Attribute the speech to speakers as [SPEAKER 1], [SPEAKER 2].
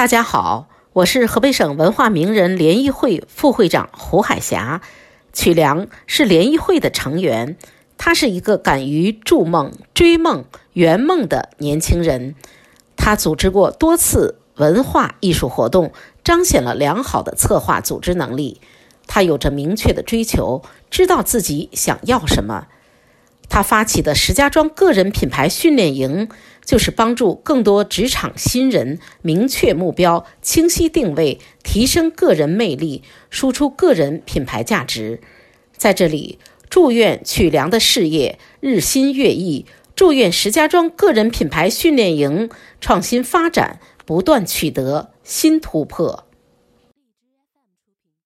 [SPEAKER 1] 大家好，我是河北省文化名人联谊会副会长胡海霞。曲梁是联谊会的成员，他是一个敢于筑梦、追梦、圆梦的年轻人。他组织过多次文化艺术活动，彰显了良好的策划组织能力。他有着明确的追求，知道自己想要什么。他发起的石家庄个人品牌训练营，就是帮助更多职场新人明确目标、清晰定位、提升个人魅力、输出个人品牌价值。在这里，祝愿曲梁的事业日新月异，祝愿石家庄个人品牌训练营创新发展，不断取得新突破。